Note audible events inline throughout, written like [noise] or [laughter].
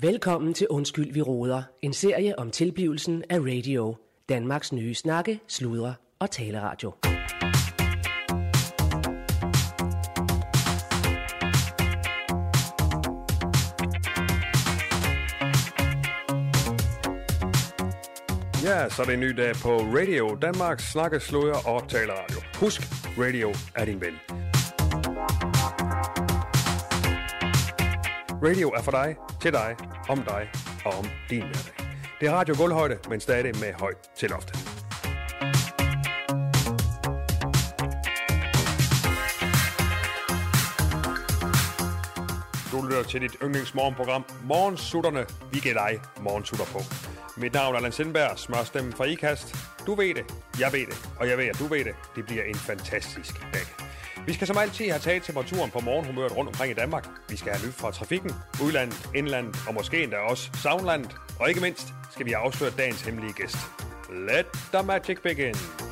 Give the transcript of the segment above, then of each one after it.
Velkommen til Undskyld, vi råder. En serie om tilblivelsen af radio. Danmarks nye snakke, sludre og taleradio. Ja, så er det en ny dag på Radio Danmarks snakke, sludre og taleradio. Husk, radio er din ven. Radio er for dig, til dig, om dig og om din hverdag. Det er radio Guldhøjde, men stadig med højt til loftet. Du lytter til dit yndlingsmorgenprogram Morgensutterne. Vi giver dig morgensutter på. Mit navn er Allan Sindberg, smørstemmen fra IKAST. Du ved det, jeg ved det, og jeg ved, at du ved det. Det bliver en fantastisk dag. Vi skal som altid have taget temperaturen på morgenhumøret rundt omkring i Danmark. Vi skal have nyt fra trafikken, udlandet, indlandet og måske endda også savnlandet. Og ikke mindst skal vi afsløre dagens hemmelige gæst. Let the magic begin.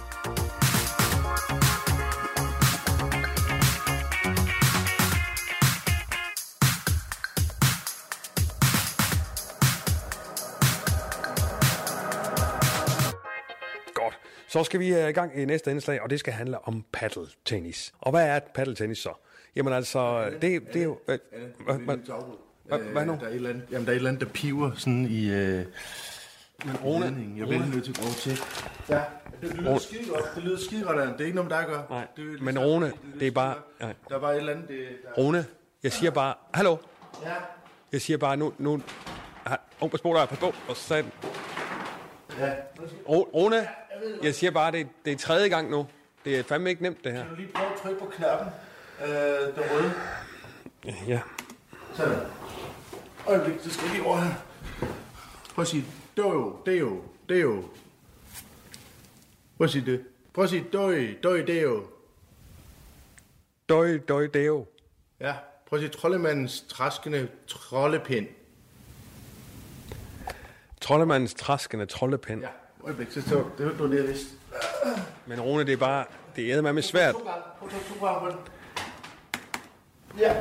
Så skal vi øh, i gang i næste indslag, og det skal handle om paddeltennis. Og hvad er paddeltennis så? Jamen altså, det, det er jo... Hvad, hvad, hvad, hvad, hvad nu? Der er, et eller andet, jamen, der er et eller andet, der piver sådan i... Øh, Men Rune. Jeg bliver nødt til at gå til. Ja, det lyder skide godt. Det lyder skide godt. Det er ikke noget med dig at gøre. Nej, det, det, men det, Rune, det er bare- nej. Der er bare et eller andet... Det, der, Rune, jeg siger bare... Hallo? ja, Jeg siger bare nu... nu Åh, oh, pas på dig, pas på. Og så sagde ja. Rune, jeg siger bare, det, det er tredje gang nu. Det er fandme ikke nemt, det her. Kan du lige prøve at trykke på knappen? Øh, den røde. Ja. Sådan. Øjeblik, så skal lige over her. Prøv at sige, do, deo, deo. Prøv at sige det. Prøv at sige, døj, døj, deo. Døj, døj, deo. Ja, prøv at sige, troldemandens træskende troldepind. Troldemandens traskende troldepind. Ja, øjeblik, så står det var det, jeg vidste. Men Rune, det er bare... Det er med svært. Ja.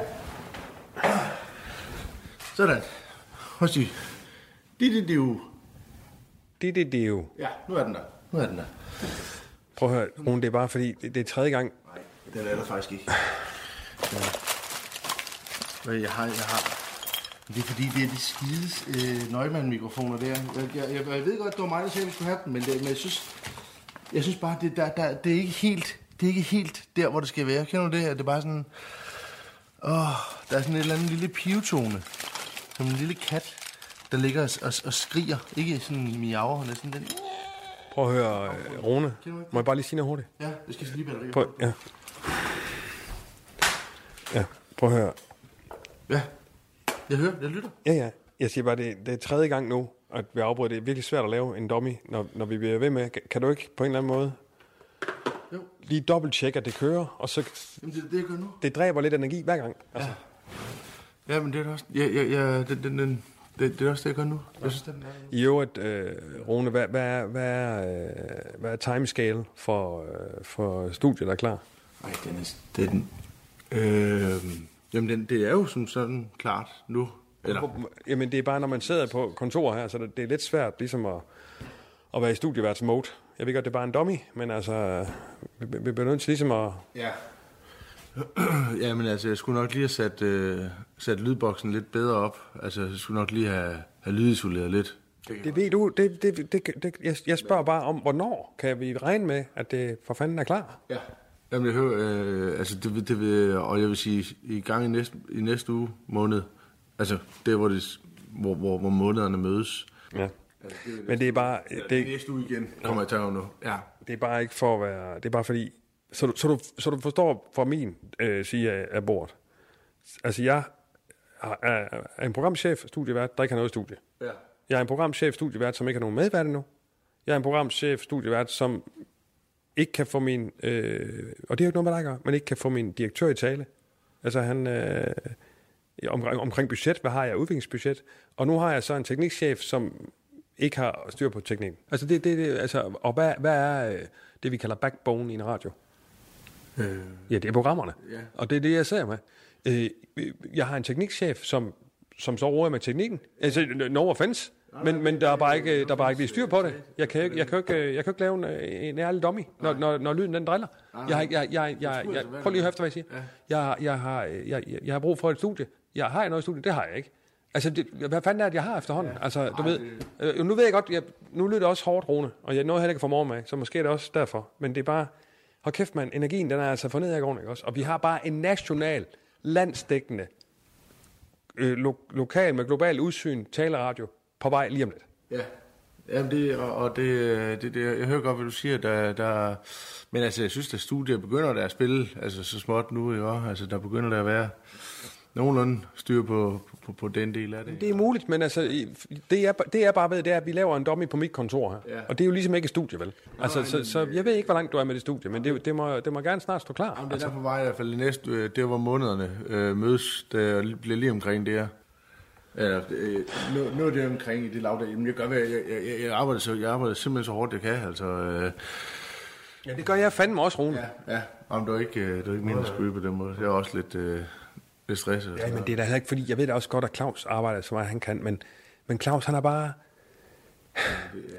Sådan. At sige, di di diu. Det, det, det jo... Ja, nu er den der. Nu er den der. Prøv at høre, Rune, det er bare fordi, det, det er tredje gang. Nej, den er der faktisk ikke. [sighs] Ja. Jeg har, jeg har... Det er fordi, det er de skides øh, Neumann-mikrofoner der. Jeg, jeg, jeg, jeg, ved godt, det var mig, der sagde, at vi skulle have dem, men, det, men jeg synes... Jeg synes bare, det, der, der, det er ikke helt... Det er ikke helt der, hvor det skal være. Kender du det her? Det er bare sådan... Åh, der er sådan en eller anden lille pivetone. Som en lille kat, der ligger og, og, og skriger. Ikke sådan miaver, men sådan den... Prøv at høre, øh, Rune. Må jeg bare lige sige noget hurtigt? Ja, det skal lige batterier Prøv, ja. Ja, prøv at høre. Ja. Jeg hører, jeg lytter. Ja, ja. Jeg siger bare, det, det er tredje gang nu, at vi afbryder. Det er virkelig svært at lave en dummy, når, når vi bliver ved med. Kan- du ikke på en eller anden måde Jo. lige dobbelttjekke, at det kører, og så Jamen, det det, jeg gør nu. det dræber lidt energi hver gang. Altså, Ja, men det er også. Ja, ja, ja, den, den, den, det, det er også det, jeg gør nu. Jeg synes, den er... I øvrigt, øh, Rune, hvad, hvad, er, hvad, er, øh, hvad er timescale for, øh, for studiet, der er klar? Ej, den er... Den, øh, jamen, den, det er jo som sådan klart nu. Eller, Jamen, det er bare, når man sidder på kontor her, så det, det er lidt svært ligesom at, at være i studieværts mode. Jeg ved godt, det er bare en dummy, men altså, vi, vi bliver nødt til ligesom at... ja. [clears throat] ja, men altså, jeg skulle nok lige have sat, øh, sat lydboksen lidt bedre op. Altså, jeg skulle nok lige have, have lydisoleret lidt. Det ved du, det, det, det, det, jeg, jeg spørger bare om, hvornår kan vi regne med, at det for fanden er klar? Ja. Jamen, jeg hører, øh, altså, det, vil- det vil, og jeg vil sige, i gang i næste, i næste uge måned, altså, det hvor, det, hvor, hvor, hvor månederne mødes. Ja. Men det er bare, Det, det, næste uge igen kommer jeg til at nu. Ja. det er bare ikke for at være, det er bare fordi, så du, så du, så du forstår fra min øh, side af, af bordet. Altså jeg er, er, er en programchef, studievært, der ikke har noget studie. Ja. Jeg er en programchef, studievært, som ikke har nogen medvært endnu. Jeg er en programchef, studievært, som ikke kan få min, øh, og det er jo ikke noget med dig at gøre, men ikke kan få min direktør i tale. Altså han, øh, om, omkring budget, hvad har jeg, udviklingsbudget, og nu har jeg så en teknikchef, som ikke har styr på teknikken. Altså det, det, det altså, og hvad, hvad er øh, det, vi kalder backbone i en radio? Øh, Ja, det er programmerne. Ja. Og det er det, jeg ser med. Øh, jeg har en teknikchef, som som så roer med teknikken. Altså, no offense. Men, men der er bare ikke, der er bare ikke lige styr på det. Jeg kan, ikke- jeg kan, ikke, jeg kan ikke lave en, en ærlig dummy, når, når, når lyden den driller. Jeg, har ikke- jeg, jeg, jeg, jeg, prøv lige at høre efter, hvad jeg siger. Jeg, jeg, har, jeg, jeg, jeg har brug for et studie. Jeg har jeg noget studie, det har jeg ikke. Altså, det, hvad fanden er det, jeg har efterhånden? Altså, du ved, øh, nu ved jeg godt, jeg, nu lyder det også hårdt, Rune, og jeg nåede heller ikke for morgen med, så måske er det også derfor. Men det er bare, hold kæft mand, energien den er altså for ned i gården, ikke også? Og vi har bare en national, landsdækkende, øh, lo, lokal med global udsyn, taleradio på vej lige om lidt. Ja. Jamen det, og, og det, det, det, jeg hører godt, hvad du siger, der, der, men altså, jeg synes, at studiet begynder der at spille, altså så småt nu, også? Altså, der begynder der at være nogenlunde styr på, på, på den del af det. Det er muligt, men altså, det jeg, det jeg bare ved, det er, at vi laver en dummy på mit kontor her. Ja. Og det er jo ligesom ikke et studie, vel? Altså, så, så jeg ved ikke, hvor langt du er med det studie, men det, det, må, det må gerne snart stå klar. Jamen, det er Altså, der på vej i hvert fald næste, øh, det var månederne øh, mødes, der bliver lige omkring det her. Eller, øh, nu, nu er det omkring i det lavdag. Jamen, jeg, gør, hvad, jeg, jeg, jeg, jeg, arbejder så, jeg arbejder simpelthen så hårdt, jeg kan. Altså, øh, ja, det gør jeg fandme også, Rune. ja, ja. Om du ikke, øh, du er ikke mindre skyde på den måde. Jeg er også lidt, øh, lidt stresset. Ja, men det er da heller ikke, fordi jeg ved da også godt, at Claus arbejder så meget, han kan, men, men Claus, han er bare...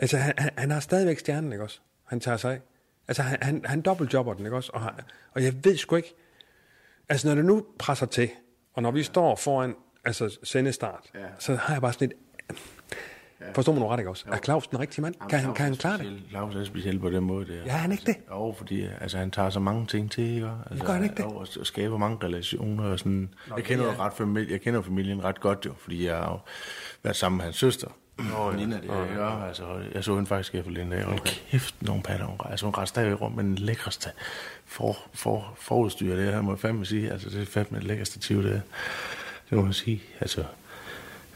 Altså, han, han, han har stadigvæk stjernen, ikke også? Han tager sig af. Altså, han, han, han dobbeltjobber den, ikke også? Og, og jeg ved sgu ikke... Altså, når det nu presser til, og når vi står foran altså, sendestart, ja. Ja. så har jeg bare sådan lidt... Forstår man nu ret, ikke også? Er Claus den rigtige mand? Kan han, kan han klare det? Claus er speciel på den måde. Der. Ja, er han ikke det? Jo, fordi altså, han tager så mange ting til, ikke? Altså, gør han ikke det? Jo, og, og skaber mange relationer. Og sådan. Nå, jeg, kender jo ret familie, jeg kender familien ret godt, jo, fordi jeg har jo været sammen med hans søster. Nå, ja. Nina, det, ja. altså, jeg så hende faktisk her forleden dag. Hold kæft, nogle patter. Hun, altså, hun rejste stadigvæk rundt med den lækreste for, for, forudstyr, det her, må jeg fandme sige. Altså, det er fandme det lækkerste stativ, det er. Det må man sige. Altså,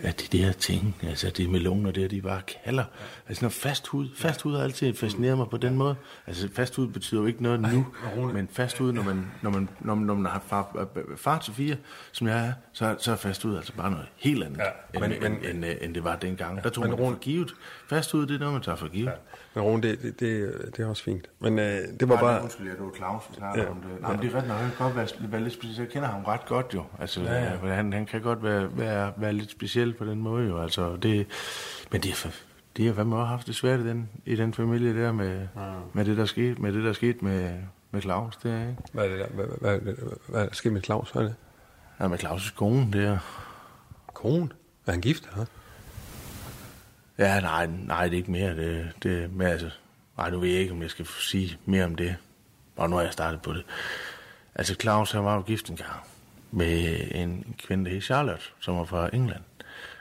at de der ting, altså de meloner der, de bare kalder. Altså noget fast hud. Fast hud har altid fascineret mig på den måde. Altså fast hud betyder jo ikke noget nu, men fast hud, når man, når man, når man, når man har far, far til fire, som jeg er, så, så er fast hud altså bare noget helt andet, Ja, men- end, men- end, end, end, det var dengang. Der tog men man det Rune- for givet. Fast hud, det er noget, man tager for givet. Men Rune, det, det, det, det er også fint. Men øh, det var Nej, bare... Undskyld, jeg det var Claus, vi snakker Ja. om det. Nej, men det er ret nok, han kan godt være, være lidt speciel. Jeg kender ham ret godt jo. Altså, ja, ja. Han, han kan godt være, være, være lidt speciel på den måde jo. Altså, det, men det er, det har fandme også haft det svært i den, i den familie der med, ja. med det, der skete med, det, der skete med, med Claus der, ikke? Hvad er det der? Hvad, hvad, hvad, hvad, sker med Claus? Hvad er det? Ja, med Claus' kone der. Kone? Er han gift? Ja? Ja, nej, nej, det er ikke mere. Det, det, men altså, nej, nu ved jeg ikke, om jeg skal sige mere om det. Og nu har jeg startet på det. Altså, Claus, han var jo gift en gang med en kvinde, der hed Charlotte, som var fra England.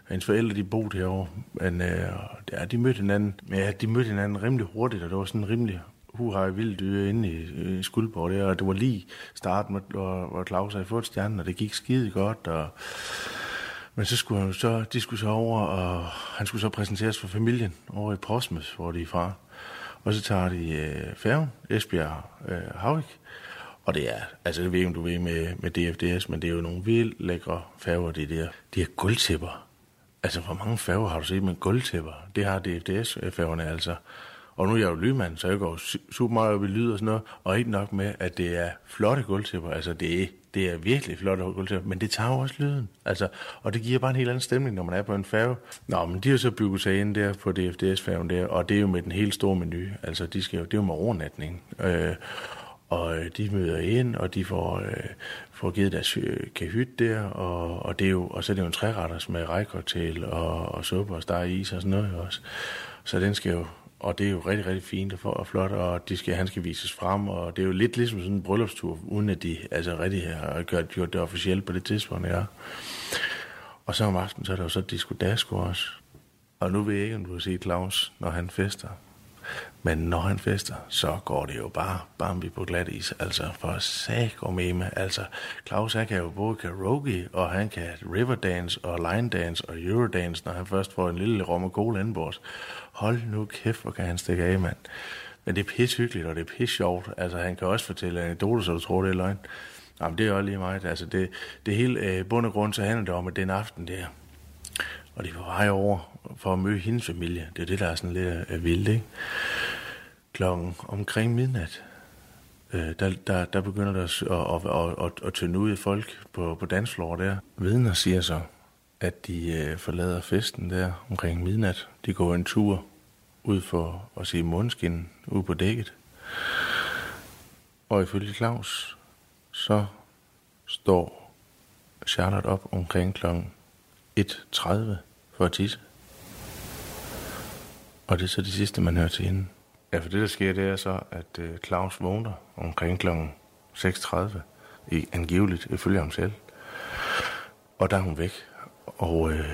Hans forældre, de boede herovre. Men øh, ja, de mødte hinanden, ja, de mødte hinanden rimelig hurtigt, og det var sådan rimelig hurra vildt dyr inde i, øh, i Skuldborg der, og det var lige starten, hvor, hvor Claus havde fået stjernen, og det gik skide godt, og men så skulle han jo så, de skulle så over, og han skulle så præsenteres for familien over i Prosmes, hvor de er fra. Og så tager de øh, færgen, Esbjerg øh, Havik. Og det er, altså det ved ikke, om du ved med, med DFDS, men det er jo nogle vildt lækre færger, det der. De har guldtæpper Altså, hvor mange færger har du set med gulvtæpper? Det har DFDS-færgerne altså. Og nu er jeg jo lymand, så jeg går super meget op i lyd og sådan noget. Og ikke nok med, at det er flotte gulvtæpper. Altså, det er, det er virkelig flotte gulvtæpper, men det tager jo også lyden. Altså, og det giver bare en helt anden stemning, når man er på en færge. Nå, men de har så bygget sig ind der på DFDS-færgen der, og det er jo med den helt store menu. Altså, de skal jo, det er jo med overnatning. Øh, og øh, de møder ind, og de får, øh, får givet deres øh, kahyt der, og, og, det er jo, og så er det jo en træretters med rejkortel og, og suppe og steg is og sådan noget også. Så den skal jo, og det er jo rigtig, rigtig fint og, for, og flot, og de skal, han skal vises frem, og det er jo lidt ligesom sådan en bryllupstur, uden at de altså rigtig har gjort, gjort det officielt på det tidspunkt, ja. Og så om aftenen, så er der jo så disco dasko også. Og nu ved jeg ikke, om du har set Claus, når han fester. Men når han fester, så går det jo bare Bambi på glat is. Altså for sag og meme. Altså Claus han kan jo både karaoke, og han kan riverdance og line dance og eurodance, når han først får en lille rom og cola indenbords. Hold nu kæft, hvor kan han stikke af, mand. Men det er pisse hyggeligt, og det er pisse sjovt. Altså han kan også fortælle anekdoter, så du tror, det er løgn. Jamen, det er også lige meget. Altså, det, det hele øh, bund og grund, så handler det om, at den aften der, og de er på vej over for at møde hendes familie. Det er det, der er sådan lidt øh, vildt, ikke? Klokken omkring midnat, øh, der, der, der begynder der at, at, at, at, at tynde ud i folk på, på dansflor der. Vidner siger så, at de øh, forlader festen der omkring midnat. De går en tur ud for at se måneskin ud på dækket. Og ifølge Claus, så står Charlotte op omkring kl. 1.30 for at tisse. Og det er så det sidste, man hører til hende. Ja, for det, der sker, det er så, at øh, Claus vågner omkring kl. 6.30, i, angiveligt ifølge ham selv. Og der er hun væk. Og, øh,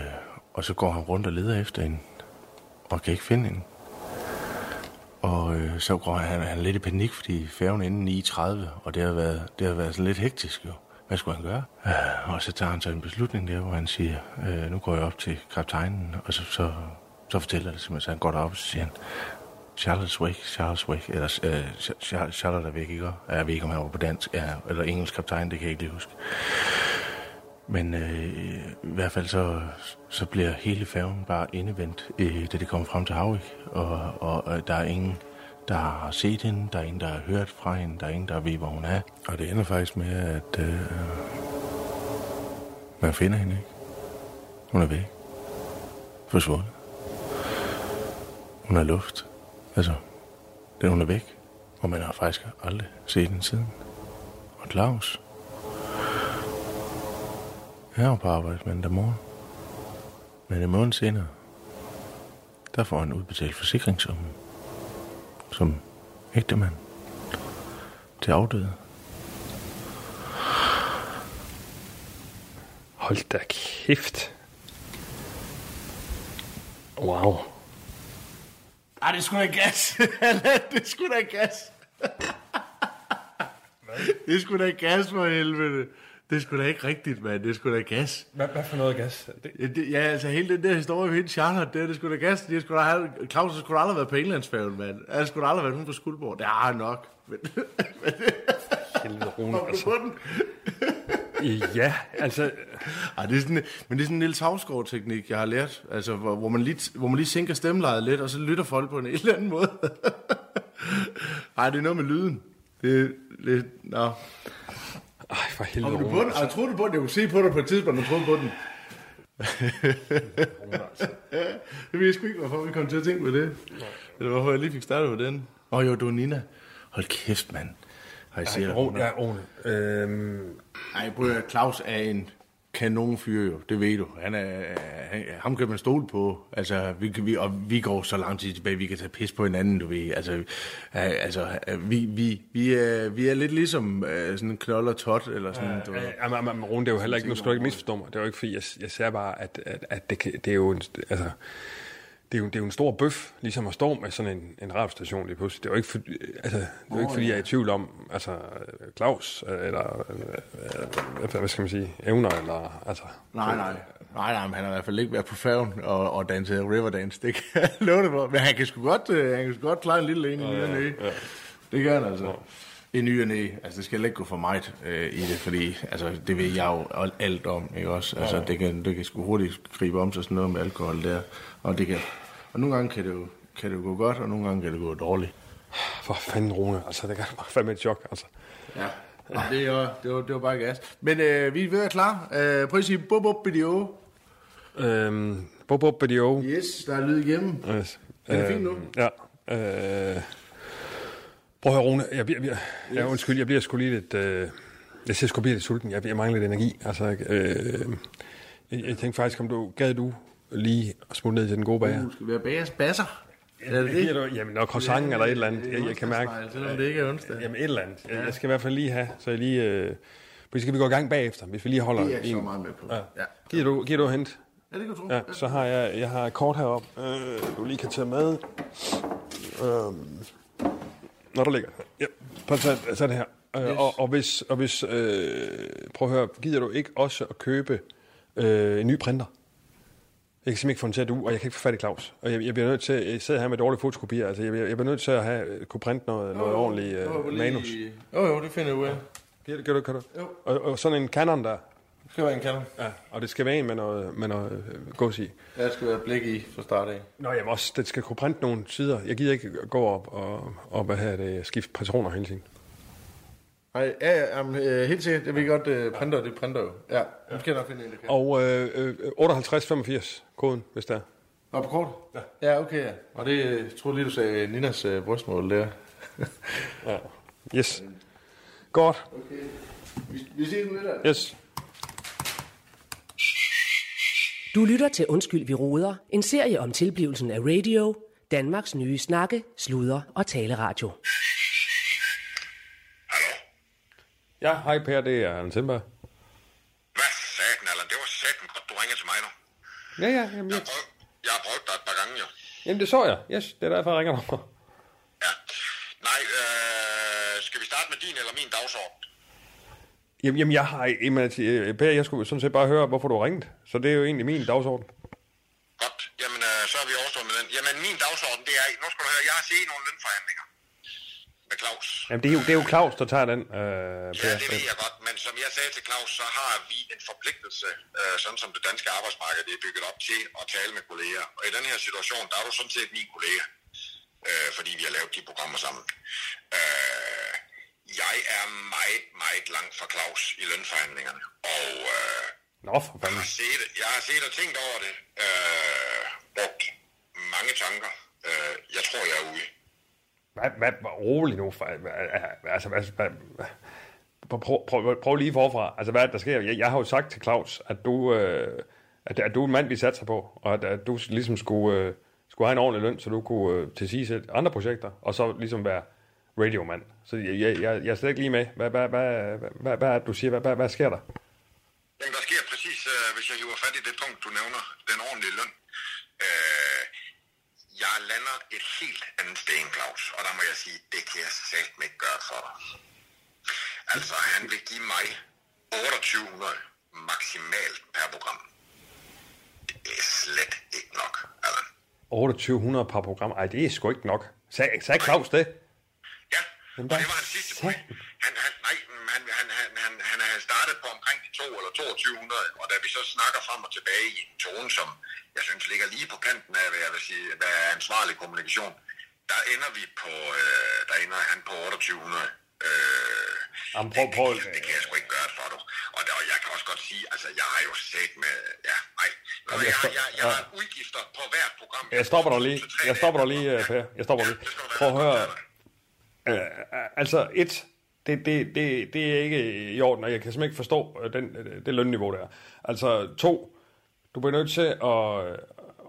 og så går han rundt og leder efter hende, og kan ikke finde hende. Og øh, så går han, han lidt i panik, fordi færgen er inde 9.30, og det har, været, det har været sådan lidt hektisk jo. Hvad skulle han gøre? Øh, og så tager han så en beslutning der, hvor han siger, øh, nu går jeg op til kaptajnen, og så, så, så fortæller det simpelthen, så han går derop, og siger han, Charlotte's Wake, Charlotte's Wake, eller øh, Charlotte er væk, ikke? Jeg ved ikke, om han var på dansk, ja, eller engelsk kaptajn, det kan jeg ikke lige huske. Men øh, i hvert fald så, så bliver hele færgen bare indevendt, øh, da det kommer frem til Havik. Og, og, og der er ingen, der har set hende, der er ingen, der har hørt fra hende, der er ingen, der ved, hvor hun er. Og det ender faktisk med, at øh, man finder hende ikke. Hun er væk. Forsvundet. Hun er luft. Altså, den hun er væk. Og man har faktisk aldrig set den siden. Og Claus, jeg er på arbejde mandag morgen. Men en måned senere, der får han udbetalt forsikringssummen som ægtemand. til afdøde. Hold da kæft. Wow. Ej, det skulle da gas. [laughs] det skulle da gas. det skulle da gas for helvede. Det skulle da ikke rigtigt, mand. Det skulle da gas. Hvad, hvad for noget gas? Det... Ja, det, ja, altså hele den der historie med hende Charlotte, det, det skulle da gas. Det skulle da have, Claus skulle aldrig været på Englandsfærgen, mand. Jeg skulle aldrig været hun på Skuldborg. Det har han nok. Men, Helvede, Rune, altså. Ja, altså... Ej, det er sådan, men det er sådan en lille tavsgård-teknik, jeg har lært. Altså, hvor, hvor, man lige, hvor man lige sænker stemmelejet lidt, og så lytter folk på en [laughs] eller anden måde. Ej, det er noget med lyden. Det er lidt... Nå. Ej, for helvede. Du på den? Jeg troede du på den. Jeg kunne se på dig på et tidspunkt, du troede på den. [laughs] det ved jeg sgu ikke, hvorfor vi kom til at tænke på det. Eller hvorfor jeg lige fik startet på den. Åh oh, jo, du er Nina. Hold kæft, mand. Har I set Ro, ja, Rune. Øhm... Ej, prøv at Claus er en kanonfyr jo, det ved du. Han er, han, ham kan man stole på. Altså, vi, vi, og vi går så lang tid tilbage, vi kan tage pis på hinanden, du ved. Altså, altså vi, vi, vi, er, vi er lidt ligesom uh, sådan en knold og tot, eller sådan. Ja, ja, ja, men, men Rune, det er jo heller ikke, nu skal du ikke misforstå mig, det er jo ikke, fordi jeg, jeg ser bare, at, at, at det, det er jo en, altså, det er, jo, det er jo en stor bøf, ligesom at stå med sådan en, en radiostation lige pludselig. Det er jo ikke, for, altså, det er jo ikke fordi, jeg er i tvivl om, altså, Claus, eller, hvad, hvad skal man sige, evner, eller, altså... Nej, nej. Nej, nej, men han har i hvert fald ikke været på færgen og, og danset Riverdance, det kan jeg love det for. Men han kan sgu godt, uh, han kan sgu godt klare en lille en i ja, ja, ja. Det kan han altså. Ja. I ny og næ. Altså, det skal ikke gå for meget øh, i det, fordi altså, det ved jeg jo alt om, ikke også? Altså, ja. det, kan, det kan sgu hurtigt gribe om sig sådan noget med alkohol der. Og det kan, og nogle gange kan det, jo, kan det jo gå godt, og nogle gange kan det gå dårligt. For fanden, Rune. Altså, det kan bare fandme et chok, altså. Ja. ja. Det, var, det, var, det var bare gas. Men øh, vi er ved at klar. Øh, prøv at sige bub bub video. Øhm, bub bub video. Yes, der er lyd igennem. Yes. Er det fint nu? Øhm, ja. Øh, prøv at høre, Rune. Jeg, bliver, jeg, yes. jeg, undskyld, jeg bliver sgu lige lidt... Øh, jeg ser sgu blive lidt sulten. Jeg, jeg mangler lidt energi. Altså, øh, jeg, jeg tænkte faktisk, om du gad du lige at smutte ned til den gode bager. Du skal være bagers basser. Er det det? Du, jamen nok croissant ja, eller et eller andet. Jeg, jeg kan mærke. Selvom det ikke er onsdag. Jamen et eller andet. Jeg, jeg skal i hvert fald lige have, så jeg lige... Øh, så skal vi gå i gang bagefter, hvis vi lige holder... Det er jeg så meget med på. Ja. Ja. Giver, du, giver du hent? Ja, det kan du tro. Ja, så har jeg, jeg har et kort heroppe, øh, du lige kan tage med. Øh, når der ligger. Ja, at tage det her. Øh, yes. og, og hvis, og hvis øh, prøv at høre, gider du ikke også at købe øh, en ny printer? Jeg kan simpelthen ikke få den til at du, og jeg kan ikke få fat i Claus. Og jeg, jeg bliver nødt til, jeg sidder her med dårlige fotokopier, altså jeg, jeg bliver nødt til at have, kunne printe noget, noget ordentligt uh, manus. Jo, jo, det finder jeg ud af. Kan du, kan du, kan du? Jo. Og, og, sådan en Canon der. Det skal være en Canon. Ja, og det skal være en med noget, med noget uh, gås i. Ja, det skal være blik i fra start af. Nå, jamen også, det skal kunne printe nogle sider. Jeg gider ikke gå op og, og hvad her det, skifte patroner hele tiden. Nej, ja, ja, jamen, øh, helt sikkert. Jeg vil godt øh, printer, det printer jo. Ja, nu skal jeg nok finde en, der. Og øh, øh, 5885 koden, hvis der er. Nå, på kort? Ja. Ja, okay, ja. Og det, øh, jeg troede lige, du sagde Ninas øh, brystmål der. Ja. Yes. Godt. okay. Vi, vi ses nu lidt af. Yes. Du lytter til Undskyld, vi råder. En serie om tilblivelsen af radio. Danmarks nye snakke, sludre og taleradio. Ja, hej Per, det er Allan Sindberg. Hvad satan, Allan? Det var satan godt, du ringede til mig nu. Ja, ja, jamen, Jeg jeg, har prøvet, jeg har prøvet dig et par gange, jo. jamen det så jeg. Yes, det er derfor, jeg ringer dig. Ja. Nej, øh, skal vi starte med din eller min dagsorden? Jamen, jamen jeg har... Jamen, altså, øh, Per, jeg skulle sådan set bare høre, hvorfor du har ringet. Så det er jo egentlig min dagsorden. Godt. Jamen, øh, så er vi overstået med den. Jamen, min dagsorden, det er... Nu skal du høre, jeg har set nogle lønforhandlinger med Claus. Jamen, det er jo, det er jo Claus, der tager den, øh, Per. Ja, det ved jeg godt, men som jeg sagde til Claus, så har vi en forpligtelse, øh, sådan som det danske arbejdsmarked det er bygget op til at tale med kolleger. Og i den her situation, der er du sådan set min kollega, øh, fordi vi har lavet de programmer sammen. Øh, jeg er meget, meget langt fra Claus i lønforhandlingerne, og øh, Nå, for jeg, har set, jeg har set og tænkt over det, øh, brugt mange tanker. Øh, jeg tror, jeg er ude. Hvad, hvad, hvad, rolig nu. Altså, hvad, prøv, prøv, prøv, lige forfra. Altså, hvad er det, der sker? Jeg, jeg har jo sagt til Claus, at du, øh, at, at du er en mand, vi satser på, og at, at du ligesom skulle, øh, skulle have en ordentlig løn, så du kunne øh, til sige sætte andre projekter, og så ligesom være radiomand. Så jeg, jeg, jeg, jeg er slet ikke lige med. Hvad, hvad, hvad, hvad, hvad, hvad er det, du siger? Hvad, hvad, hvad sker der? Jamen, der sker præcis, øh, hvis jeg hiver fat i det punkt, du nævner, den ordentlige løn. Øh, jeg lander et helt andet sted end Claus, og der må jeg sige, det kan jeg satme ikke gøre for dig. Altså, han vil give mig 2800 maksimalt per program. Det er slet ikke nok, Allan. 2800 par program. Ej, det er sgu ikke nok. Sag, sagde Claus det? Ja, Jamen, og der det var hans sidste point. Han, han, nej, han, han, han, han, han havde startet på omkring de 2 eller 2200, og da vi så snakker frem og tilbage i en tone, som jeg synes ligger lige på kanten af, hvad jeg vil sige, hvad er ansvarlig kommunikation, der ender vi på, øh, der ender han på 2800. Øh, Jamen, prøv- det, prøv- det, det, kan jeg sgu ikke gøre for dig. Og, der, og jeg kan også godt sige, altså jeg har jo set med, ja, nej. Jeg jeg, jeg, jeg, har udgifter på hvert program. Jeg stopper dig lige. Jeg stopper dig lige, Per. Jeg stopper lige. det du være Prøv at høre. Øh, øh, altså, et, det, det, det, det er ikke i orden, og jeg kan simpelthen ikke forstå øh, den, øh, det lønniveau der. Altså, to, du bliver nødt til at,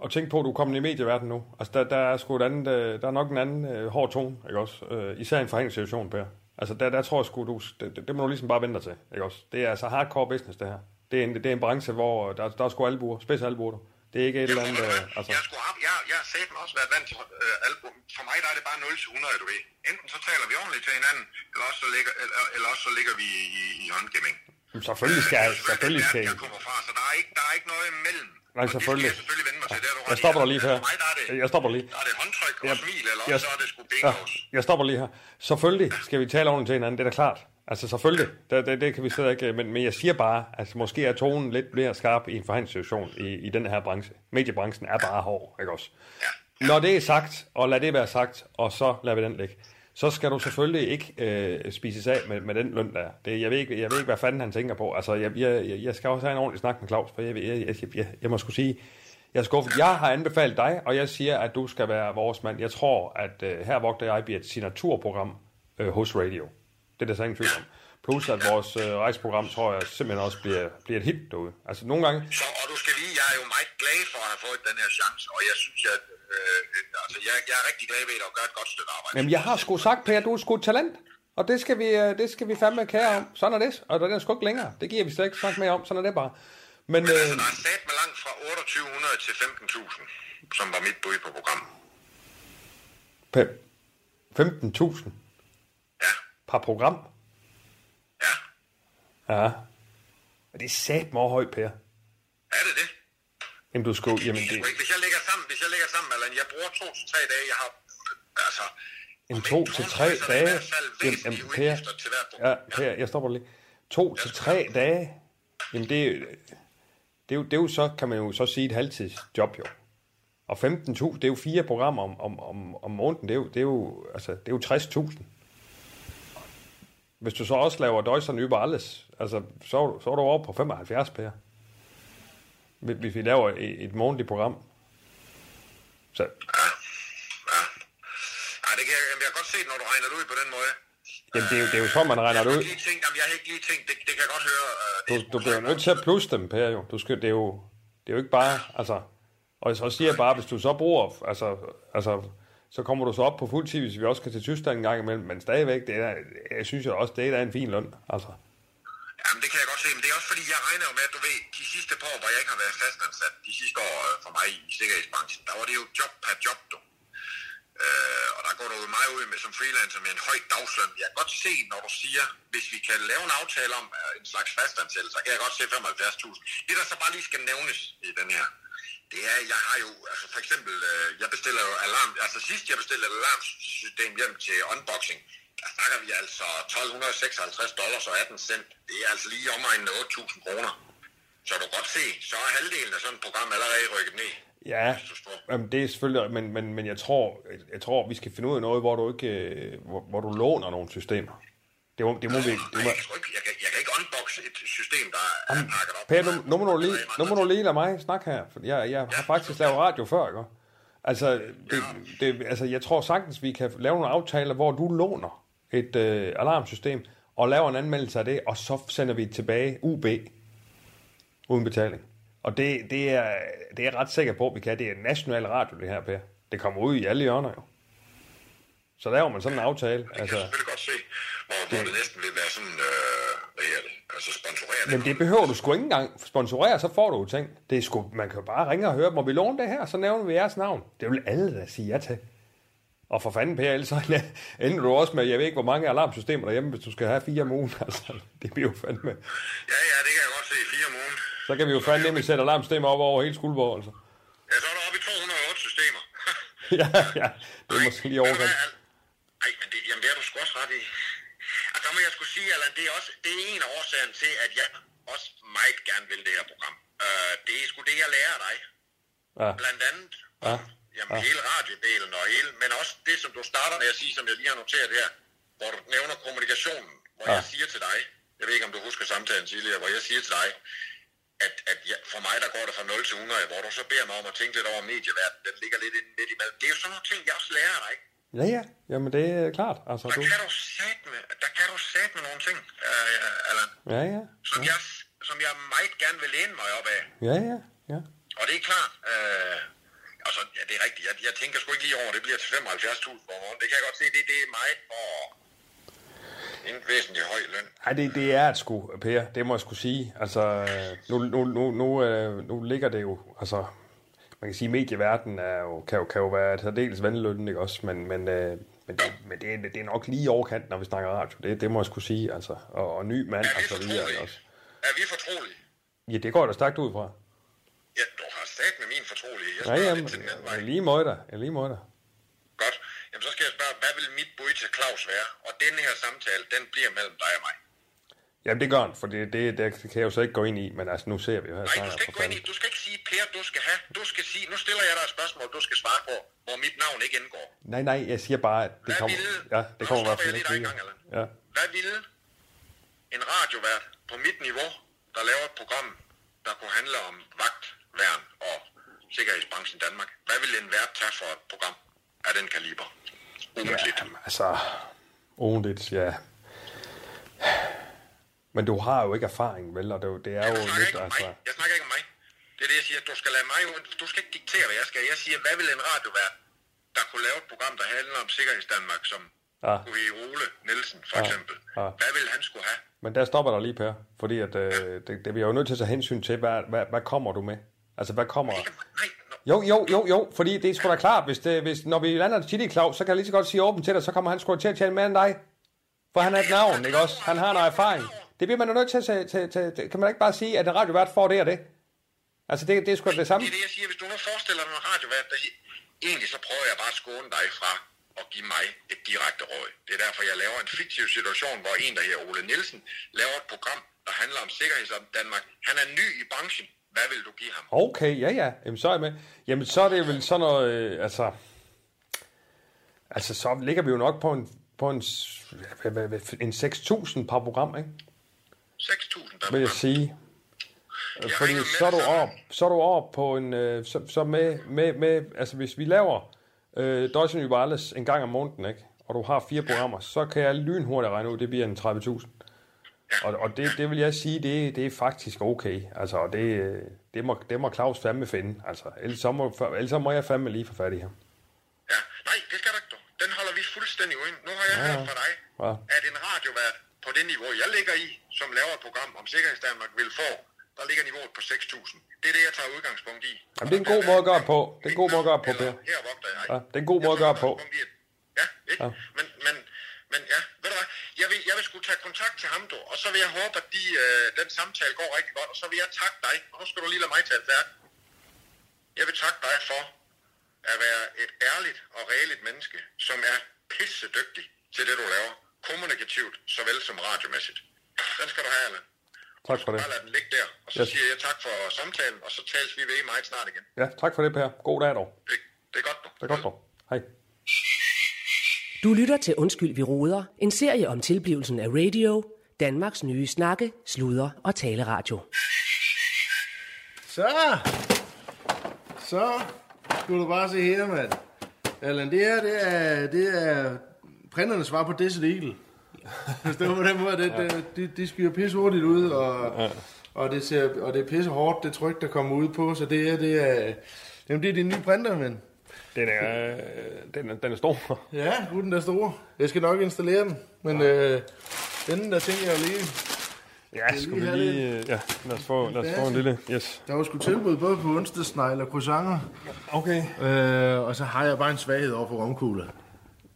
at tænke på, at du er kommet i medieverdenen nu. Altså, der, der er sgu et andet, der er nok en anden øh, hård tone, ikke også? Øh, især i en forhandlingssituation, Per. Altså, der, der tror jeg sgu, du, det, det, det må du ligesom bare vente dig til, ikke også? Det er altså hardcore business, det her. Det er en, det er en branche, hvor der, der er sgu albuer, spids albuer, du. Det er ikke et eller andet, øh, altså... Jeg, skulle have, jeg, jeg har satme også været vant til øh, album. For mig der er det bare 0 til 100, du ved. Enten så taler vi ordentligt til hinanden, eller også så ligger, eller, eller også så ligger vi i, i håndgivning. Jamen, Selvfølgelig skal jeg, den selvfølgelig skal jeg. jeg kommer fra, så der er ikke, der er ikke noget imellem. Nej, selvfølgelig. Jeg selvfølgelig vende mig til. Det er du Jeg i. stopper dig lige her. For mig der er det, Jeg stopper lige. der er det håndtryk og Jeg- smil, eller jeg- så er det sgu Ja, bingos. jeg stopper lige her. Selvfølgelig skal vi tale ordentligt til hinanden, det er da klart. Altså selvfølgelig, det, det, det kan vi slet ikke, men, men jeg siger bare, at måske er tonen lidt mere skarp i en forhandlingssituation i, i den her branche. Mediebranchen er bare hård, ikke også? Når det er sagt, og lad det være sagt, og så lader vi den ligge, så skal du selvfølgelig ikke øh, spises af med, med den løn der. Det, jeg, ved ikke, jeg ved ikke, hvad fanden han tænker på. Altså, jeg, jeg, jeg skal også have en ordentlig snak med Claus, for jeg, jeg, jeg, jeg, jeg, jeg må skulle sige, jeg er skuffet. Jeg har anbefalet dig, og jeg siger, at du skal være vores mand. Jeg tror, at øh, her vogter jeg bliver et signaturprogram øh, hos Radio. Det er der så ingen tvivl om. Plus at vores øh, rejseprogram, tror jeg, simpelthen også bliver, bliver et hit derude. Altså nogle gange, Så, og du skal lige, jeg er jo meget glad for at have fået den her chance, og jeg synes, at øh, altså, jeg, jeg er rigtig glad ved at gøre et godt stykke arbejde. Jamen, jeg har sgu sagt, Per, du er sgu talent. Og det skal vi, øh, det skal vi fandme kære om. Sådan er det. Og den er sgu ikke længere. Det giver vi slet ikke snak mere om. Sådan er det bare. Men Men altså, øh, der er sat med langt fra 2800 til 15.000, som var mit bud på programmet. Pep, 15.000 Par program. ja. Ja. Men det er sat mig højt, Per. Er det det? Jamen, du skulle... Jamen, Det... Hvis jeg lægger sammen, hvis jeg lægger sammen, Allan, jeg bruger to til tre dage, jeg har, altså... en to til tre dage. Jamen, jamen, Per, ja. Per, jeg stopper lige. To til tre dage. Jamen, det, er- det, er jo, det er jo så, kan man jo så sige, et halvtidsjob jo. Og 15.000, det er jo fire programmer om, om, om, om måneden. Det er jo, det er jo, altså, det er jo 60.000. hvis du så også laver Deutschland über alles, altså, så, så er du over på 75 Per. Hvis vi laver et, et månedligt program. Så, Ja, det kan jeg, jeg kan godt se, når du regner det ud på den måde. jamen, det, er jo, det er jo sådan, man regner jeg, det ud. lige tænkt, jamen, jeg har ikke lige tænkt, det, det kan jeg godt høre. Øh, Du, du bliver nødt til at plusse dem, Per, jo. Du skal, det, er jo det er jo ikke bare, altså... Og så siger jeg bare, hvis du så bruger, altså, altså, så kommer du så op på fuld tid, hvis vi også skal til Tyskland en gang imellem, men stadigvæk, det er, jeg synes jo også, det er en fin løn, altså. Jamen, det kan jeg godt se, men det er også fordi, jeg regner jo med, at du ved, de sidste par år, hvor jeg ikke har været fastansat, de sidste år øh, for mig i sikkerhedsbranchen, der var det jo job per job, du. Øh, og der går du jo meget ud med som freelancer med en høj dagsløn. Jeg kan godt se, når du siger, hvis vi kan lave en aftale om øh, en slags fastansættelse, så kan jeg godt se 75.000. Det, der så bare lige skal nævnes i den her, det er, jeg har jo, altså for eksempel, øh, jeg bestiller jo alarm, altså sidst jeg bestilte et alarmsystem hjem til unboxing, der snakker vi altså 1256 dollars og 18 cent. Det er altså lige omegnen af 8.000 kroner. Så du kan godt se, så er halvdelen af sådan et program allerede rykket ned. Ja, jamen, det er selvfølgelig, men, men, men jeg tror, jeg tror, vi skal finde ud af noget, hvor du ikke, hvor, hvor du låner nogle systemer. Det må, det må vi, det Nej, må, jeg, kan ikke, jeg, kan, jeg kan ikke unboxe et system, der er pakket op. Per, nu, nu, må du lige, nu må du lige lade mig snakke her, for jeg, jeg har faktisk lavet radio før, ikke? Altså, det, det, altså, jeg tror sagtens, vi kan lave nogle aftaler, hvor du låner et øh, alarmsystem, og laver en anmeldelse af det, og så sender vi det tilbage UB, uden betaling. Og det, det, er, det er jeg ret sikker på, at vi kan. Det er national radio, det her, Per. Det kommer ud i alle hjørner, jo. Så laver man sådan en aftale. Det Altså, jeg selvfølgelig godt se, hvor, det næsten vil være sådan, øh, det, altså sponsoreret. Men det behøver du sgu ikke engang sponsorere, så får du jo ting. Det er sgu, man kan jo bare ringe og høre, må vi låne det her, så nævner vi jeres navn. Det vil alle da sige ja til. Og for fanden, Per, ellers så [laughs] ender du også med, jeg ved ikke, hvor mange alarmsystemer derhjemme, hvis du skal have fire om ugen. [laughs] Altså, det bliver jo fandme. Ja, ja, det kan jeg godt se. Fire måneder. Så kan vi jo fandme nemlig sætte alarmsystemer op over hele Skuldborg, altså. Ja, så er der oppe i 208 systemer. [laughs] ja, ja, det er måske lige overgang. hvad, Al- Ej, men det, jamen det er du sgu også ret i. Og der må jeg skulle sige, Allan, det er, også, det er en af årsagerne til, at jeg også meget gerne vil det her program. Uh, det er sgu det, jeg lærer dig. Ja, Blandt andet Ja. jamen, hele radiodelen og hele, men også det, som du starter med at sige, som jeg lige har noteret her, hvor du nævner kommunikationen, hvor Ja. jeg siger til dig, jeg ved ikke, om du husker samtalen tidligere, hvor jeg siger til dig, at, at jeg, for mig, der går det fra 0 til 100, hvor du så beder mig om at tænke lidt over medieverdenen, den ligger lidt midt imellem. Det er jo sådan nogle ting, jeg også lærer dig. ja, ja. Jamen, det er klart. Altså, Der du... kan du sat du sat med nogle ting, uh, Allan, Ja, ja. som, jeg, som jeg meget gerne vil læne mig op af. Ja, ja, ja. Og det er klart, øh, altså, ja, det er rigtigt, jeg, jeg tænker sgu ikke lige over, det bliver til 75.000 om morgenen. Det kan jeg godt se, det, det er meget for en væsentlig høj løn. Ej, det, det er et sgu, Per. Det må jeg sgu sige. Altså, nu, nu, nu, nu, øh, nu ligger det jo, altså, man kan sige, at medieverdenen er jo, kan, jo, kan jo være særdeles vandlønnen, ikke også? Men, men, øh, men, det, men det, er, det er nok lige i overkanten, når vi snakker radio. Det, det må jeg sgu sige, altså. Og, og ny mand, og så videre, også? Er vi fortrolige? Ja, det går da stærkt ud fra. Ja, du har sat med min fortrolige. Jeg spørger jamen, til den anden vej. jeg lige dig. Jeg lige dig. Godt. Jamen, så skal jeg spørge, hvad vil mit bud til Claus være? Og den her samtale, den bliver mellem dig og mig. Jamen, det gør han, for det, det, det kan jeg jo så ikke gå ind i, men altså, nu ser vi jo her Nej, du skal ikke gå ind i, du skal ikke sige, Per, du skal have. Du skal sige, nu stiller jeg dig et spørgsmål, du skal svare på, hvor mit navn ikke indgår. Nej, nej, jeg siger bare, at det Hvad kommer... ville- Ja, det kommer i hvert fald ikke gang. Ja. Hvad ville en radiovært på mit niveau, der laver et program, der kunne handle om vagt, værn og sikkerhedsbranchen i Danmark, hvad ville en vært tage for et program af den kaliber? Ugentligt. Jamen, altså, ugentligt, ja. Men du har jo ikke erfaring, vel? Og det, er jo- det er jo Jeg snakker lidt, altså... mig. Jeg snakker ikke om mig. Det er det, jeg siger. Du skal lade mig Du skal ikke diktere, hvad jeg skal. Jeg siger, hvad vil en radiovært, der kunne lave et program, der handler om sikkerhedsdanmark, som Ja. kunne i Ole Nielsen, for Ja. eksempel. Ja. Hvad vil han skulle have? Men der stopper der lige, Per. Fordi at, øh, det, det, vi er jo nødt til at tage hensyn til, hvad, hvad, hvad kommer du med? Altså, hvad kommer... Nej, Jo, jo, jo, jo, fordi det er sgu da klart, hvis, det, hvis når vi lander til Claus, så kan jeg lige så godt sige åbent til dig, så kommer han sgu til at tjene mere end dig. For han er et navn, ikke også? Han har noget erfaring. Det bliver man jo nødt til at tage, tage, tage, tage- kan man ikke bare sige, at en radiovært får det og det? Altså, det, det er sgu det samme. Det er det, jeg siger. Hvis du nu forestiller dig en radiovært, der egentlig så prøver jeg bare at skåne dig fra at give mig et direkte råd. Det er derfor, jeg laver en fiktiv situation, hvor en, der hedder Ole Nielsen, laver et program, der handler om sikkerhed i Danmark. Han er ny i branchen. Hvad vil du give ham? Okay, ja, ja. Jamen, så er jeg med. Jamen, så er det vel sådan noget, øh, altså... Altså, så ligger vi jo nok på en på en, en 6.000 par program, ikke? 6.000 per vil jeg sige. Jeg Fordi så er du op, så er du op på en, øh, så, så med, med, med, altså hvis vi laver øh, Deutsche New Wireless en gang om måneden, ikke? og du har fire programmer, så kan jeg lynhurtigt regne ud, det bliver en 30.000. Og, og det, det vil jeg sige, det, det er faktisk okay. Altså, og det, det, må, det må Claus fandme finde. Altså, ellers så må, ellers så må jeg fandme lige få fat i ham. Ja, nej, det skal du ikke. Den holder vi fuldstændig uden. Nu har jeg ja, hørt fra dig, Ja. at en radiovært på det niveau, jeg ligger i, som laver et program om Sikkerhedsdanmark, vil få, der ligger niveauet på 6.000. Det er det, jeg tager udgangspunkt i. Jamen, det er en god måde at gøre på. Det er en god måde at gøre på, Per. Her vogter jeg. Ja, det er en god måde at gøre på. Ja, ikke? Ja. Men, men, men ja, ved du hvad? Jeg vil, jeg vil skulle tage kontakt til ham, du, og så vil jeg håbe, at de, øh, den samtale går rigtig godt, og så vil jeg takke dig, og nu skal du lige lade mig tale færdig. Jeg vil takke dig for at være et ærligt og redeligt menneske, som er pisse dygtig til det, du laver. Kommunikativt, såvel som radiomæssigt. Den skal du have, Allan. Tak for det. Bare lad den ligge der, og så Yes. siger jeg tak for samtalen, og så tales vi ved meget snart igen. Ja, tak for det, Per. God dag dog. Det, det er godt, du. Det er godt dog. Hej. Du lytter til Undskyld, vi råder. En serie om tilblivelsen af radio. Danmarks nye snakke, sludre og taleradio. Så. Så. Skulle du bare se her, mand. Allan, det her, det er, det er printernes svar på Desert Eagle. [laughs] Var på den måde, det, det, de, de skyder pisse hurtigt ud, og, ja. og, det ser, og det er pisse hårdt, det tryk, der kommer ud på, så det er, det er, jamen, det er de nye printer, men Den er, den er, den er stor. ja, der er store. Jeg skal nok installere den, men øh, den der tænker jeg lige, Ja, skulle vi lige... øh, Ja, lad os få, lad os få en lille... Yes. der var sgu tilbud både på onsdagsnegle og croissanter, Okay. øh, og så har jeg bare en svaghed over for romkugler.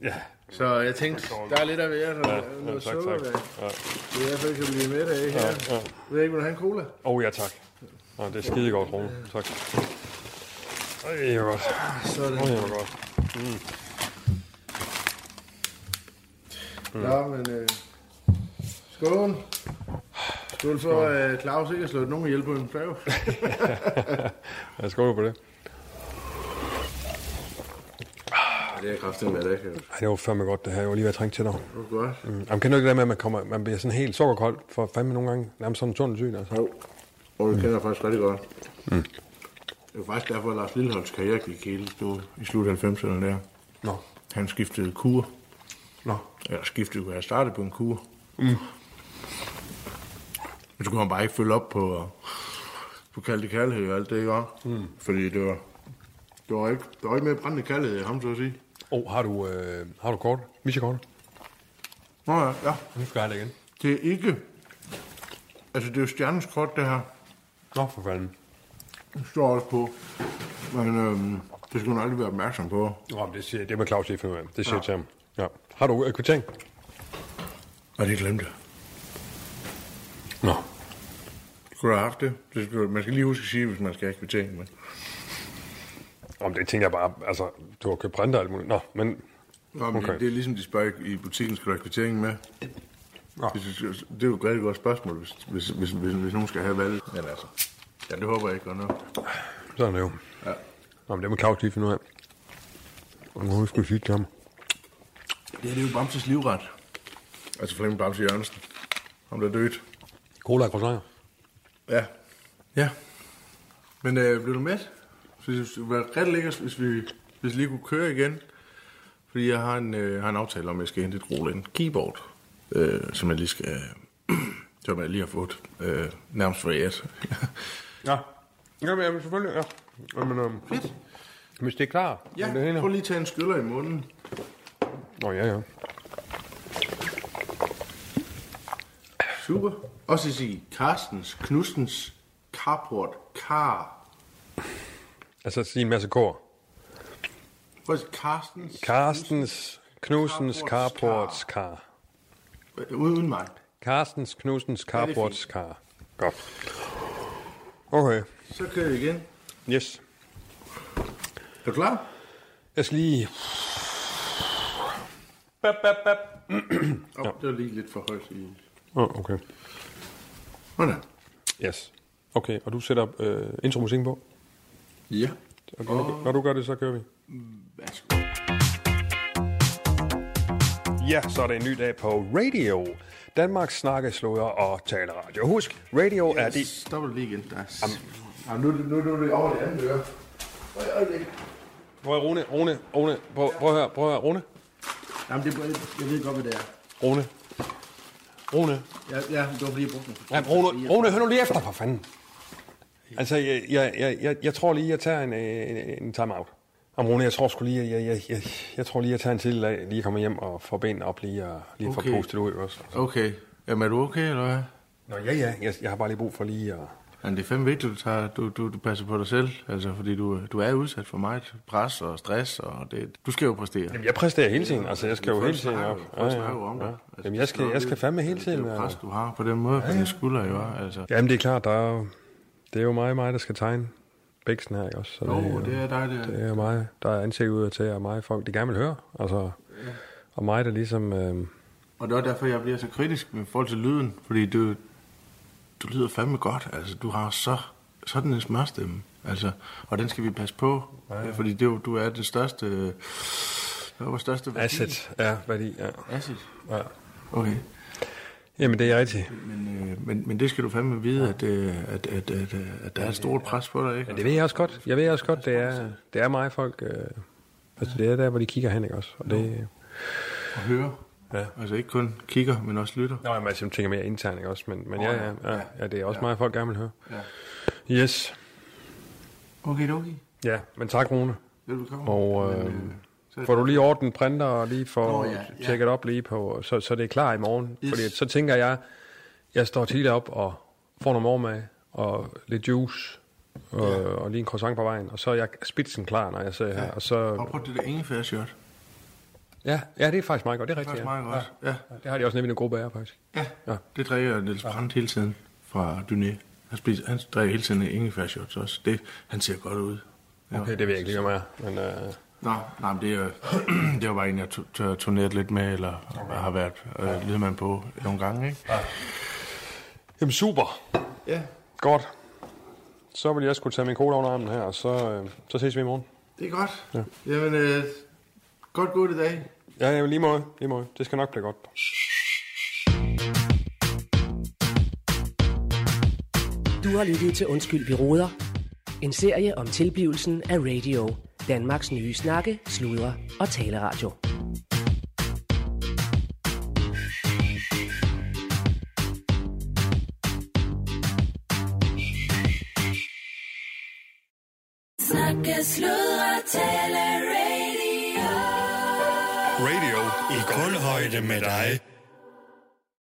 Ja. Så jeg tænkte, der er lidt af hver, når Ja, ja, ja noget tak, sukker tak. Ja. Så jeg i hvert fald kan blive med af her. Ja, ja. Ved ikke, vil du have en cola? Åh, oh, ja, tak. Ja, det er skide godt, Rune. Tak. Ej, det er godt. Sådan. Åh, det er godt. Mm. Ja, men øh, skål. Skål for, at øh, Claus ikke har slået nogen ihjel på en færge. [laughs] Jeg skåler på det. Det er kraftigt med det, kan Ej, det var fandme godt, det her. Jeg var lige ved at trænge til dig. Det var godt. Mm. Jamen, kender du ikke det der med, at man, kommer, man bliver sådan helt sukkerkold for fandme nogle gange? Nærmest sådan en tunnelsyn, altså. Jo. Og det kender jeg faktisk rigtig godt. Mm. Det var faktisk derfor, at Lars Lilleholds karriere gik helt stod i slut af 90'erne der. Nå. Han skiftede kur. Nå. Eller skiftede, have startet på en kur. Mm. Men så kunne han bare ikke følge op på, på kaldte kærlighed og alt det, ikke? Mm. Fordi det var, det var ikke, der var ikke mere brændende kærlighed ham, så at sige. Åh, oh, har du, øh, har du kort? Missekort? Nå ja, ja. Nu skal jeg have det igen. Det er ikke... Altså, det er jo stjernens kort, det her. Nå, for fanden. Det står også på. Men øhm, det skal man aldrig være opmærksom på. Nå, men det, siger, det må Claus lige finde. Det siger jeg til ham. Ja. Har du øh, kvittering? Og det glemte jeg. Nå. Skulle du have haft det? det skal, man skal lige huske at sige, hvis man skal have kvittering med. Om det tænker jeg bare, altså, du har købt printer og alt muligt. Nå, men Nå, men Okay. det er ligesom, de spørger i butikken, skal du have kvittering med? Nå. Det, er jo et rigtig godt spørgsmål, hvis, hvis, hvis, hvis, hvis nogen skal have valg. Men altså, ja, det håber jeg ikke godt nok. sådan er det jo. Ja. Nå, men det må Claus lige finde ud af. Og nu skulle sige til ham. Det er det er jo Bamses livret. Altså Flemming Bamse Jørgensen. Ham der er dødt. Cola og croissanter. Ja. Ja. Men øh, blev du med? Så det ville være ret lækkert, hvis vi, hvis vi lige kunne køre igen. Fordi jeg har en, øh, har en aftale om, at jeg skal hente et Roland keyboard. Øh, som jeg lige skal... [clears throat] som jeg lige har fået øh, nærmest for et. [laughs] Ja. Jamen, jamen selvfølgelig, ja. Jamen, øhm, Fedt. hvis det er klar. Ja, det hele. prøv lige at tage en skyller i munden. Nå, ja, ja. Super. Og så sige Carstens, Knudstens, Carport, Car. Altså, sige en masse kor. Carstens. Karstens, Knusens, Carports, Carports, Kar. Uden, mig. Karstens, Knusens, Carports, Kar. Godt. Okay. Så kører vi igen. Yes. Er du klar? Jeg skal lige... Bap, bap, bap. [clears throat] Oh, ja. Det var lige lidt for højt i... Oh, okay. Sådan. Yes. Okay, og du sætter øh, intromusikken på? Ja. Og når, du, når du gør det, så kører vi. Værsgo. Ja, så er det en ny dag på radio. Danmarks snakkeslåder og taleradio. Husk, radio er det... Stop det lige igen. Der er... Jamen, nu, nu, nu er det over det andet øre. Prøv at Rune, Rune, Rune, prøv, prøv at høre, prøv at høre, Rune, Jamen, det, jeg ved godt, hvad det er. Rune, Rune. Ja, ja det var fordi, jeg brugte den. Ja, Rune, Rune, hør nu lige efter, for fanden. Altså, jeg, jeg, jeg, jeg, tror lige, jeg tager en, en, en time-out. Om Rune, jeg tror sgu lige, jeg, jeg, jeg, jeg tror lige, jeg tager en til af, lige kommer hjem og får benene op lige og lige okay. Får postet ud også. Okay. Jamen, er du okay, eller hvad? Nå, ja, ja, jeg, jeg har bare lige brug for lige at... Men det er fandme vigtigt, du, tager, du, du, du passer på dig selv. Altså, fordi du, du er udsat for meget pres og stress, og det, du skal jo præstere. Jamen, jeg præsterer hele tiden, altså jeg skal jo hele tiden op. folk snakker jo om det. Altså, Jamen, jeg skal, jeg skal fandme hele tiden. Det er jo øh, pres, du har på den måde, på dine skuldre, jo. Altså. Jamen, det er klart, der er jo, det er jo mig, mig, der skal tegne bæksen her, ikke også? Så Jo, det, det er dig, det er. det er mig, der er ansigt ud til, og mig folk, de gerne vil høre. Altså, og mig, der ligesom... Øh, Og det er derfor, jeg bliver så kritisk med forhold til lyden, fordi du, du lyder fandme godt. Altså, du har så sådan en smørstemme. Altså, og den skal vi passe på, ja, ja. fordi det, er jo- du er den største... Hvad er vores største værdi? asset, ja, værdi, ja. Asset. ja. Okay. Jamen, det er rigtigt. Men, øh, men, men det skal du fandme vide, at, øh, at, at, at, øh, at der er et stort pres på dig, ikke? Men det ved jeg også godt. Jeg ved også godt, det er, det er mig, folk... Øh, altså, det er der, hvor de kigger hen, ikke også? Og det, At høre. Ja. Altså ikke kun kigger, men også lytter. Nå, jamen, altså, jeg tænker mere internt, også? Men, men ja, ja, ja, ja, det er også Ja. mig, folk gerne vil høre. Ja. Yes. Okay, okay. Ja, men tak, Rune. Velbekomme. Og øh, Men, så- får du lige ordnet printer og lige får Nå, ja, ja. tjekket op lige på, så, så det er klar i morgen. Yes. Fordi så tænker jeg, jeg står tidligt op og får noget morgenmad og lidt juice og, Ja. og lige en croissant på vejen. Og så er jeg spidsen klar, når jeg sidder her. Og så, Og prøv det der ingefær shot. ja, ja, det er faktisk meget godt. Det er Det er rigtigt, faktisk ja. meget godt. Ja. Ja, det har de også nede i en gruppe af, faktisk. ja. Ja. Det drikker Niels Brandt hele tiden fra Dyné. Han, spiser, han drikker hele tiden ingefær shots også. Det, han ser godt ud. Ja. Okay, det ved jeg ikke lige, med. Men, øh, Nå, nej, men det er, [clears throat] det var bare en, jeg tu- turneret lidt med, eller har været øh, lydmand på nogle gange, ikke? jamen super. Ja, Godt. Så vil jeg skulle tage min cola under armen her, og så, øh, så ses vi i morgen. det er godt. Ja. Jamen, øh, godt gået i dag. Ja, ja, lige måde. Lige måde. Det skal nok blive godt. Du har lyttet til Undskyld, vi råder. En serie om tilblivelsen af radio. Danmarks nye snakke, sludre og taleradio. Snakke, sludre, tale, radio. Radio i kulhøjde med dig.